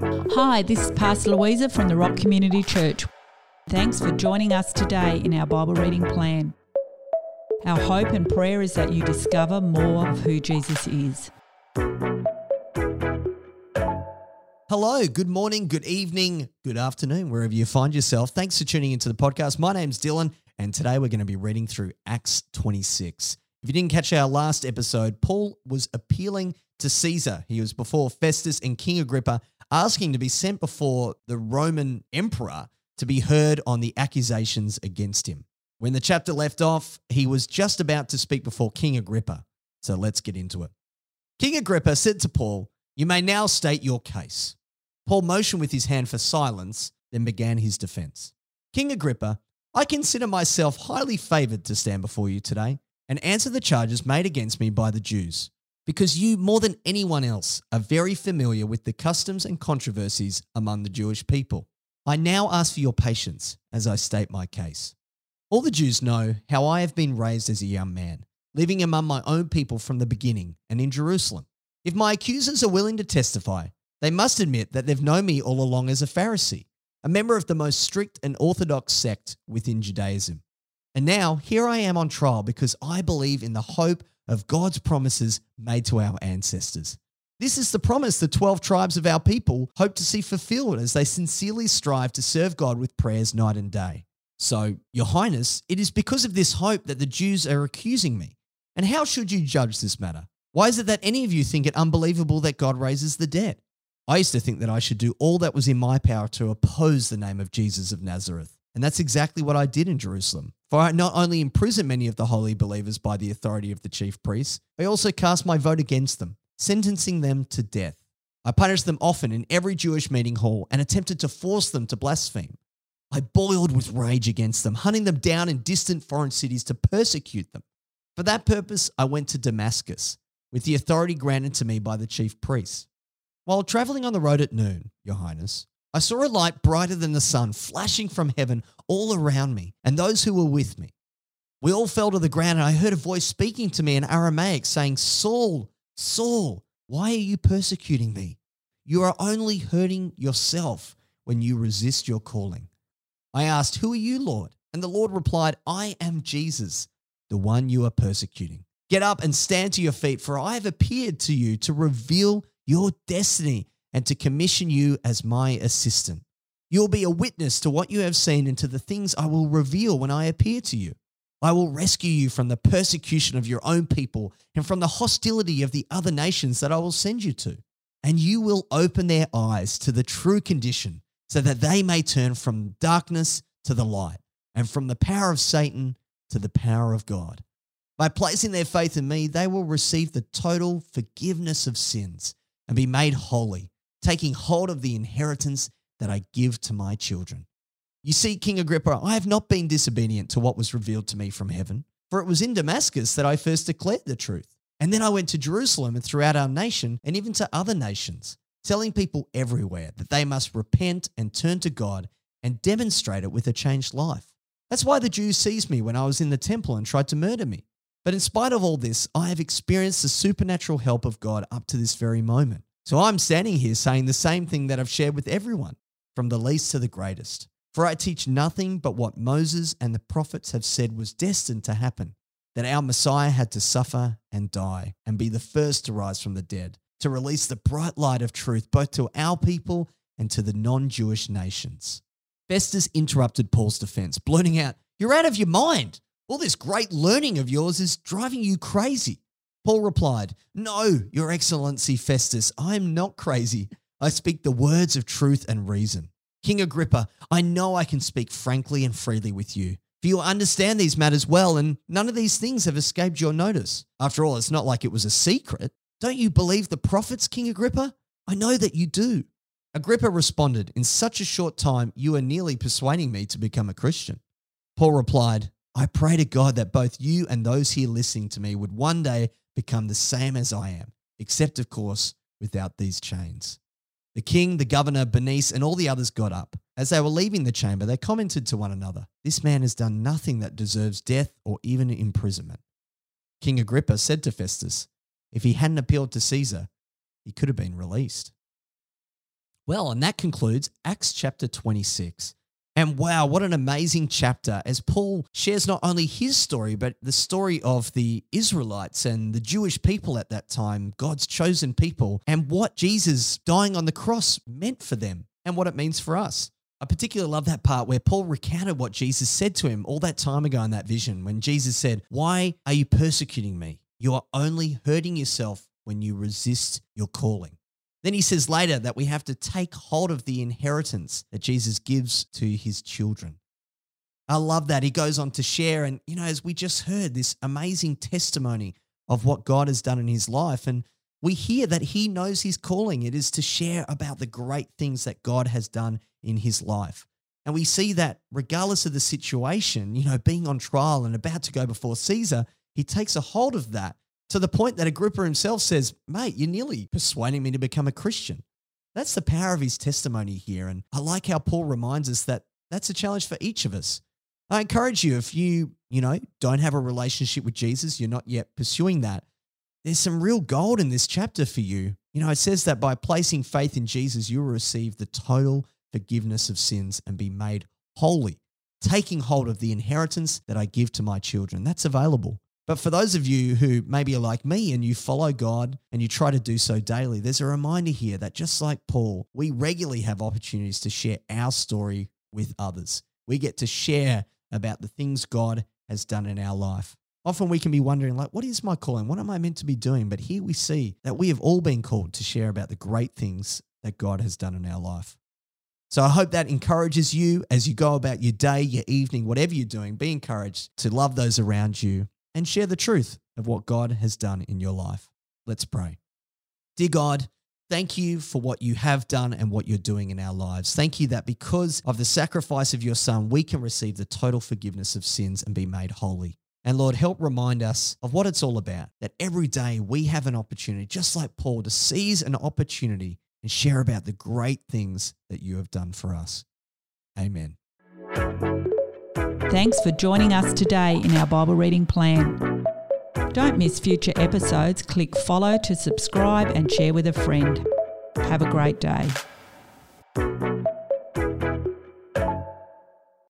Hi, this is Pastor Louisa from the Rock Community Church. Thanks for joining us today in our Bible reading plan. Our hope and prayer is that you discover more of who Jesus is. Hello, good morning, good evening, good afternoon, wherever you find yourself. Thanks for tuning into the podcast. My name's Dylan, and today we're going to be reading through Acts 26. If you didn't catch our last episode, Paul was appealing to Caesar. He was before Festus and King Agrippa, asking to be sent before the Roman emperor to be heard on the accusations against him. When the chapter left off, he was just about to speak before King Agrippa. So let's get into it. King Agrippa said to Paul, You may now state your case. Paul motioned with his hand for silence, then began his defense. King Agrippa, I consider myself highly favored to stand before you today and answer the charges made against me by the Jews because you, more than anyone else, are very familiar with the customs and controversies among the Jewish people. I now ask for your patience as I state my case. All the Jews know how I have been raised as a young man, living among my own people from the beginning and in Jerusalem. If my accusers are willing to testify, they must admit that they've known me all along as a Pharisee, a member of the most strict and orthodox sect within Judaism. And now here I am on trial because I believe in the hope of God's promises made to our ancestors. This is the promise the 12 tribes of our people hope to see fulfilled as they sincerely strive to serve God with prayers night and day. So, Your Highness, it is because of this hope that the Jews are accusing me. And how should you judge this matter? Why is it that any of you think it unbelievable that God raises the dead? I used to think that I should do all that was in my power to oppose the name of Jesus of Nazareth. And that's exactly what I did in Jerusalem. For I not only imprisoned many of the holy believers by the authority of the chief priests, I also cast my vote against them, sentencing them to death. I punished them often in every Jewish meeting hall and attempted to force them to blaspheme. I boiled with rage against them, hunting them down in distant foreign cities to persecute them. For that purpose, I went to Damascus, with the authority granted to me by the chief priests. While traveling on the road at noon, Your Highness, I saw a light brighter than the sun flashing from heaven all around me and those who were with me. We all fell to the ground, and I heard a voice speaking to me in Aramaic saying, Saul, Saul, why are you persecuting me? You are only hurting yourself when you resist your calling. I asked, Who are you, Lord? And the Lord replied, I am Jesus, the one you are persecuting. Get up and stand to your feet, for I have appeared to you to reveal your destiny and to commission you as my assistant. You'll be a witness to what you have seen and to the things I will reveal when I appear to you. I will rescue you from the persecution of your own people and from the hostility of the other nations that I will send you to. And you will open their eyes to the true condition so that they may turn from darkness to the light and from the power of Satan to the power of God. By placing their faith in me, they will receive the total forgiveness of sins and be made holy taking hold of the inheritance that I give to my children. You see, King Agrippa, I have not been disobedient to what was revealed to me from heaven, for it was in Damascus that I first declared the truth. And then I went to Jerusalem and throughout our nation and even to other nations, telling people everywhere that they must repent and turn to God and demonstrate it with a changed life. That's why the Jews seized me when I was in the temple and tried to murder me. But in spite of all this, I have experienced the supernatural help of God up to this very moment. So I'm standing here saying the same thing that I've shared with everyone, from the least to the greatest. For I teach nothing but what Moses and the prophets have said was destined to happen that our Messiah had to suffer and die and be the first to rise from the dead, to release the bright light of truth both to our people and to the non Jewish nations. Festus interrupted Paul's defense, blurting out, You're out of your mind. All this great learning of yours is driving you crazy. Paul replied, No, Your Excellency Festus, I am not crazy. I speak the words of truth and reason. King Agrippa, I know I can speak frankly and freely with you, for you understand these matters well, and none of these things have escaped your notice. After all, it's not like it was a secret. Don't you believe the prophets, King Agrippa? I know that you do. Agrippa responded, In such a short time, you are nearly persuading me to become a Christian. Paul replied, I pray to God that both you and those here listening to me would one day become the same as I am, except, of course, without these chains. The king, the governor, Bernice, and all the others got up. As they were leaving the chamber, they commented to one another, This man has done nothing that deserves death or even imprisonment. King Agrippa said to Festus, If he hadn't appealed to Caesar, he could have been released. Well, and that concludes Acts chapter 26. And wow, what an amazing chapter as Paul shares not only his story, but the story of the Israelites and the Jewish people at that time, God's chosen people, and what Jesus dying on the cross meant for them and what it means for us. I particularly love that part where Paul recounted what Jesus said to him all that time ago in that vision when Jesus said, Why are you persecuting me? You are only hurting yourself when you resist your calling. Then he says later that we have to take hold of the inheritance that Jesus gives to his children. I love that. He goes on to share, and you know, as we just heard, this amazing testimony of what God has done in his life. And we hear that he knows his calling. It is to share about the great things that God has done in his life. And we see that regardless of the situation, you know, being on trial and about to go before Caesar, he takes a hold of that to the point that Agrippa himself says, Mate, you're nearly persuading me to become a Christian. That's the power of his testimony here. And I like how Paul reminds us that that's a challenge for each of us. I encourage you, if you, you know, don't have a relationship with Jesus, you're not yet pursuing that, there's some real gold in this chapter for you. You know, it says that by placing faith in Jesus, you will receive the total forgiveness of sins and be made holy, taking hold of the inheritance that I give to my children. That's available. But for those of you who maybe are like me and you follow God and you try to do so daily, there's a reminder here that just like Paul, we regularly have opportunities to share our story with others. We get to share about the things God has done in our life. Often we can be wondering, like, what is my calling? What am I meant to be doing? But here we see that we have all been called to share about the great things that God has done in our life. So I hope that encourages you as you go about your day, your evening, whatever you're doing. Be encouraged to love those around you and share the truth of what God has done in your life. Let's pray. Dear God, Thank you for what you have done and what you're doing in our lives. Thank you that because of the sacrifice of your Son, we can receive the total forgiveness of sins and be made holy. And Lord, help remind us of what it's all about. That every day we have an opportunity, just like Paul, to seize an opportunity and share about the great things that you have done for us. Amen. Thanks for joining us today in our Bible reading plan. Don't miss future episodes. Click follow to subscribe and share with a friend. Have a great day.